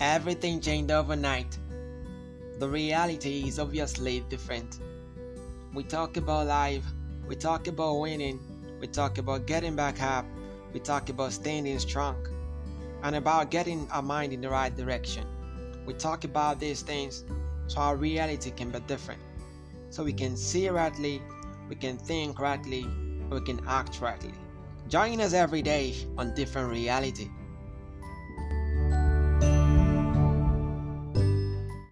Everything changed overnight. The reality is obviously different. We talk about life, we talk about winning, we talk about getting back up, we talk about standing strong, and about getting our mind in the right direction. We talk about these things so our reality can be different. So we can see rightly, we can think rightly, we can act rightly. Join us every day on different reality.